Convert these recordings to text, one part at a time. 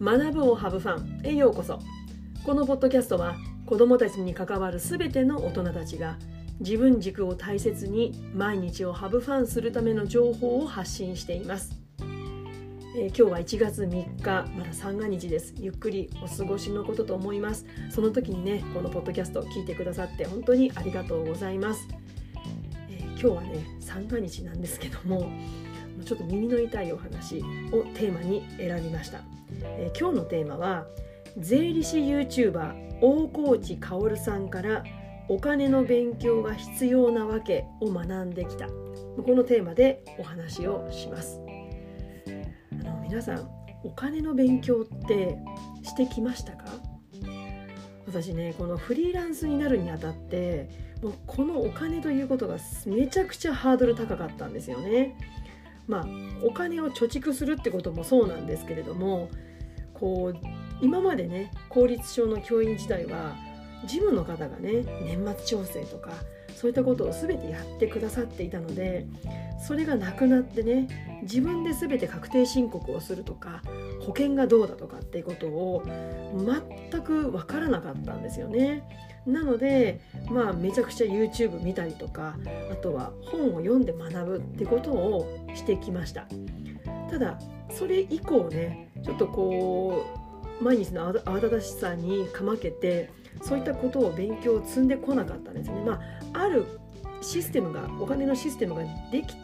学ぶをハブファンへようこそ。このポッドキャストは子どもたちに関わるすべての大人たちが自分軸を大切に毎日をハブファンするための情報を発信しています、えー、今日は1月3日まだ三が日です。ゆっくりお過ごしのことと思います。その時にねこのポッドキャストを聞いてくださって本当にありがとうございます、えー、今日はね三が日なんですけどもちょっと耳の痛いお話をテーマに選びました。えー、今日のテーマは税理士 YouTuber 大河内薫さんからお金の勉強が必要なわけを学んできた。このテーマでお話をします。あの皆さんお金の勉強ってしてきましたか？私ねこのフリーランスになるにあたってもうこのお金ということがめちゃくちゃハードル高かったんですよね。まあお金を貯蓄するってこともそうなんですけれどもこう今までね公立小の教員時代は事務の方がね年末調整とかそういったことを全てやってくださっていたのでそれがなくなってね自分で全て確定申告をするとか保険がどうだとかっていうことを全く分からなかったんですよね。なのでまあめちゃくちゃ YouTube 見たりとかあとは本を読んで学ぶってことをしてきました。ただそれ以降ねちょっとこう毎日の慌ただしさにかまけてそういったことを勉強を積んでこなかったんですね。まあ、あるシステムがお金のシステムができ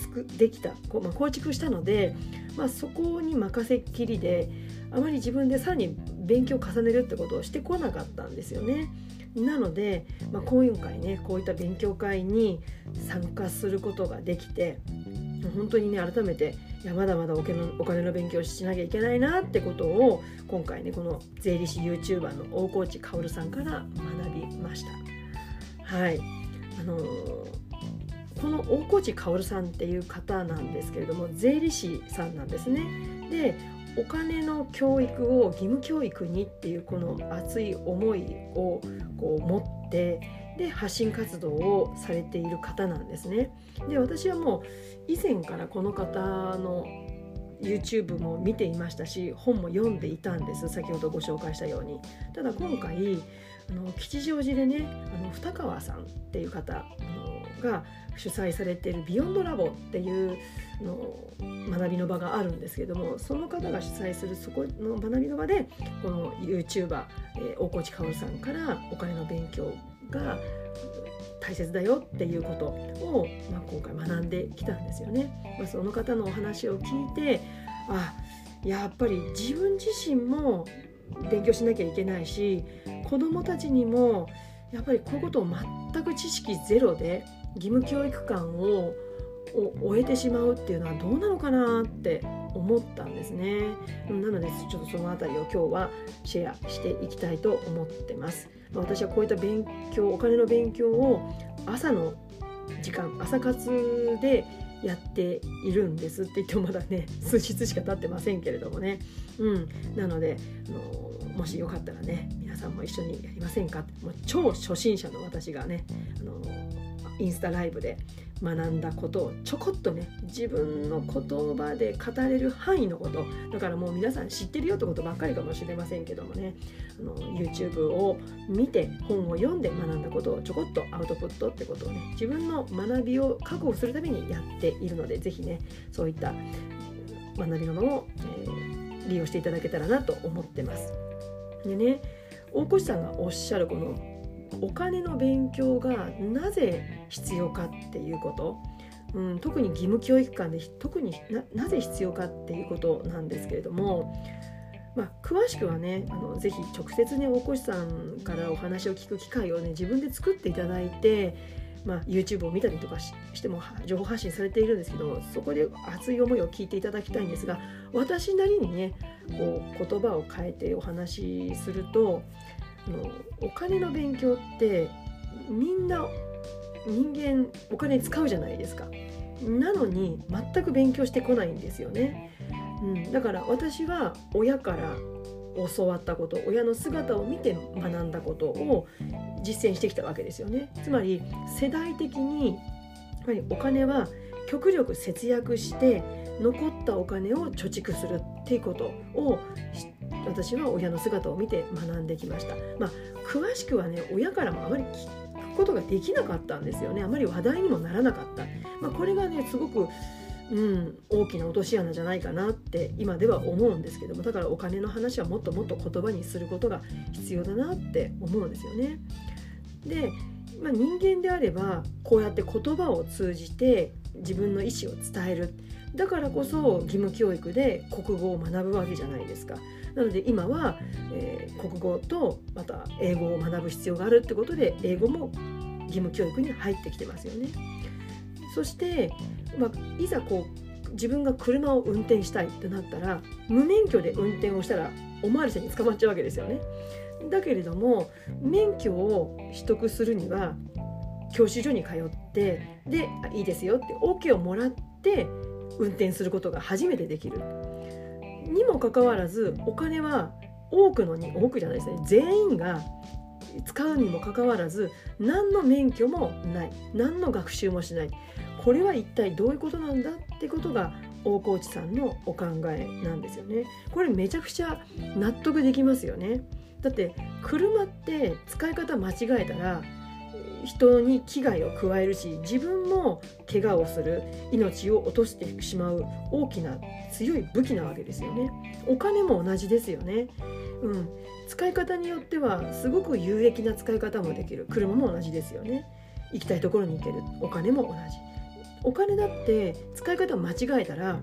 つくできたこう、まあ、構築したので、まあ、そこに任せっきりであまり自分でさらに勉強を重ねるってことをしてこなかったんですよね。なので、まあ、講演会ねこういった勉強会に参加することができて本当にね改めていやまだまだお金のお金の勉強しなきゃいけないなってことを今回ねこの税理士 YouTuber の大河内薫さんから学びました。はいあのー、この大河内薫さんっていう方なんですけれども税理士さんなんですね。でお金の教育を義務教育にっていうこの熱い思いをこう持ってで発信活動をされている方なんですね。で私はもう以前からこの方の YouTube も見ていましたし本も読んでいたんです先ほどご紹介したようにただ今回あの吉祥寺でねあの二川さんっていう方が主催されているビヨンドラボっていうの学びの場があるんですけどもその方が主催するそこの学びの場でこの YouTuber、えー、大河内薫さんからお金の勉強が大切だよっていうことを、まあ、今回学んできたんですよね。まあ、その方のお話を聞いてあやっぱり自分自身も勉強しなきゃいけないし子どもたちにもやっぱりこういうことを全く知識ゼロで義務教育観を終えてしまうっていうのはどうなのかなって思ったんですね。なのでちょっとその辺りを今日はシェアしていきたいと思ってます。私はこういった勉強お金の勉強を朝の時間朝活でやっているんですって言ってもまだね数日しか経ってませんけれどもね、うん、なのであのもしよかったらね皆さんも一緒にやりませんかもう超初心者の私がねあのインスタライブで学んだことをちょこっとね自分の言葉で語れる範囲のことだからもう皆さん知ってるよってことばっかりかもしれませんけどもねあの YouTube を見て本を読んで学んだことをちょこっとアウトプットってことをね自分の学びを確保するためにやっているので是非ねそういった学びの場を、えー、利用していただけたらなと思ってます。でね大越さんがおっしゃるこのお金の勉強がなぜ必要かっていうこと、うん、特に義務教育観で特になぜ必要かっていうことなんですけれども、まあ、詳しくはねあのぜひ直接ね大越さんからお話を聞く機会をね自分で作っていただいて、まあ、YouTube を見たりとかしても情報発信されているんですけどそこで熱い思いを聞いていただきたいんですが私なりにねこう言葉を変えてお話しするとお金の勉強ってみんな人間お金使うじゃないですか。なのに全く勉強してこないんですよね、うん、だから私は親から教わったこと親の姿を見て学んだことを実践してきたわけですよね。つまり世代的にやっぱりお金は極力節約して残ったお金を貯蓄するっていうことを私は親の姿を見て学んできました。まあ、詳しくはね親からもあまり聞ことができなかったんですよねあまり話題にもならなかった。まあ、これがねすごくうん、大きな落とし穴じゃないかなって今では思うんですけどもだからお金の話はもっともっと言葉にすることが必要だなって思うんですよね。で、まあ、人間であればこうやって言葉を通じて自分の意思を伝えるだからこそ義務教育で国語を学ぶわけじゃないですか。なので今は、えー、国語とまた英語を学ぶ必要があるってことで英語も義務教育に入ってきてますよね。そして、まあ、いざこう自分が車を運転したいってなったら無免許で運転をしたらお巡りさんに捕まっちゃうわけですよね。だけれども免許を取得するには教習所に通ってでいいですよって OK をもらって運転することが初めてできる。にもかかわらずお金は多くのに多くじゃないですね全員が使うにもかかわらず何の免許もない何の学習もしないこれは一体どういうことなんだってことが大河内さんのお考えなんですよね。これめちゃくちゃ納得できますよね。だって車って使い方間違えたら人に危害を加えるし自分も怪我をする命を落としてしまう大きな強い武器なわけですよね。お金も同じですよね。うん。使い方によってはすごく有益な使い方もできる。車も同じですよね。行きたいところに行ける。お金も同じ。お金だって使い方を間違えたら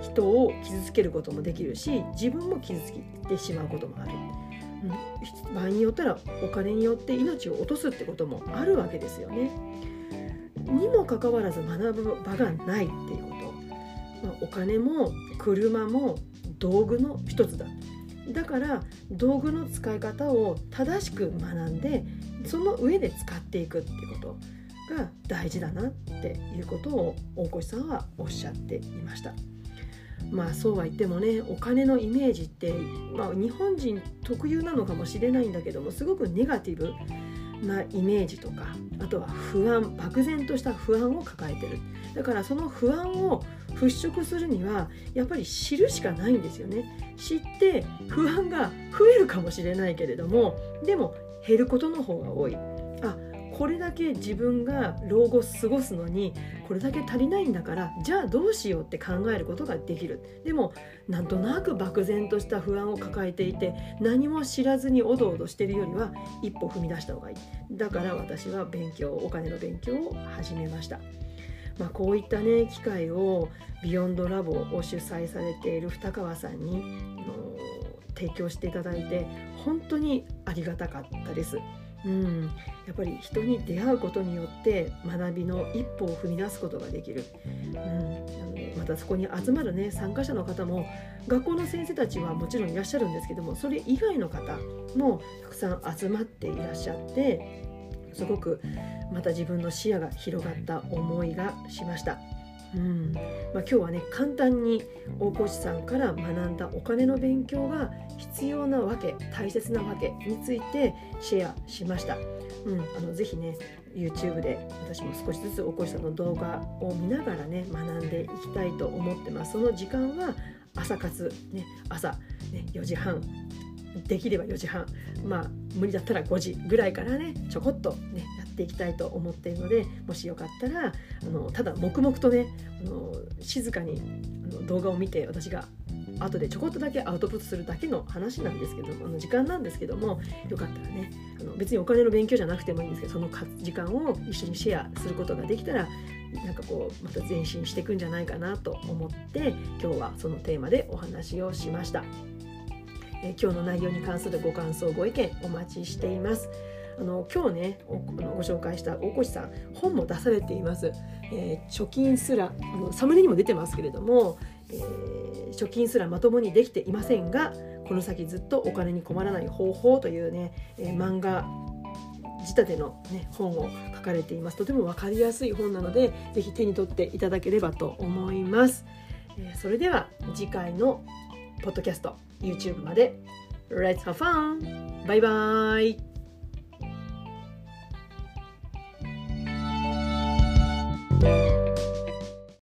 人を傷つけることもできるし自分も傷ついてしまうこともある、うん、場合によったらお金によって命を落とすってこともあるわけですよね。にもかかわらず学ぶ場がないっていうこと、まあ、お金も車も道具の一つだだから道具の使い方を正しく学んでその上で使っていくってことが大事だなっていうことを大越さんはおっしゃっていました。まあそうは言ってもねお金のイメージって、まあ、日本人特有なのかもしれないんだけどもすごくネガティブなイメージとかあとは不安漠然とした不安を抱えてる。だからその不安を払拭するにはやっぱり知るしかないんですよね。知って不安が増えるかもしれないけれどもでも減ることの方が多い。これだけ自分が老後過ごすのにこれだけ足りないんだからじゃあどうしようって考えることができるでもなんとなく漠然とした不安を抱えていて何も知らずにおどおどしてるよりは一歩踏み出した方がいいだから私は勉強お金の勉強を始めました。まあ、こういったね機会をビヨンドラボを主催されている二川さんに提供していただいて本当にありがたかったです。うん、やっぱり人に出会うことによって学びの一歩を踏み出すことができる、うん、なのまたそこに集まるね参加者の方も学校の先生たちはもちろんいらっしゃるんですけどもそれ以外の方もたくさん集まっていらっしゃってすごくまた自分の視野が広がった思いがしました。うんまあ、今日はね簡単に大越さんから学んだお金の勉強が必要なわけ大切なわけについてシェアしました。うん、あのぜひね YouTube で私も少しずつ大越さんの動画を見ながらね学んでいきたいと思ってます。その時間は朝活、ね、朝、ね、4時半できれば4時半まあ無理だったら5時ぐらいからねちょこっとねっていきたいと思っているのでもしよかったらあのただ黙々とねあの静かにあの動画を見て私が後でちょこっとだけアウトプットするだけの話なんですけどもあの時間なんですけどもよかったらねあの別にお金の勉強じゃなくてもいいんですけどその時間を一緒にシェアすることができたらなんかこうまた前進していくんじゃないかなと思って今日はそのテーマでお話をしました。え今日の内容に関するご感想ご意見お待ちしています。あの今日ねご紹介した大越さん本も出されています、えー、貯金すらあのサムネにも出てますけれども、えー、貯金すらまともにできていませんがこの先ずっとお金に困らない方法というね、えー、漫画仕立ての、ね、本を書かれています。とても分かりやすい本なので是非手に取っていただければと思います、えそれでは次回のポッドキャスト。YouTube まで Let's have fun! バイバイ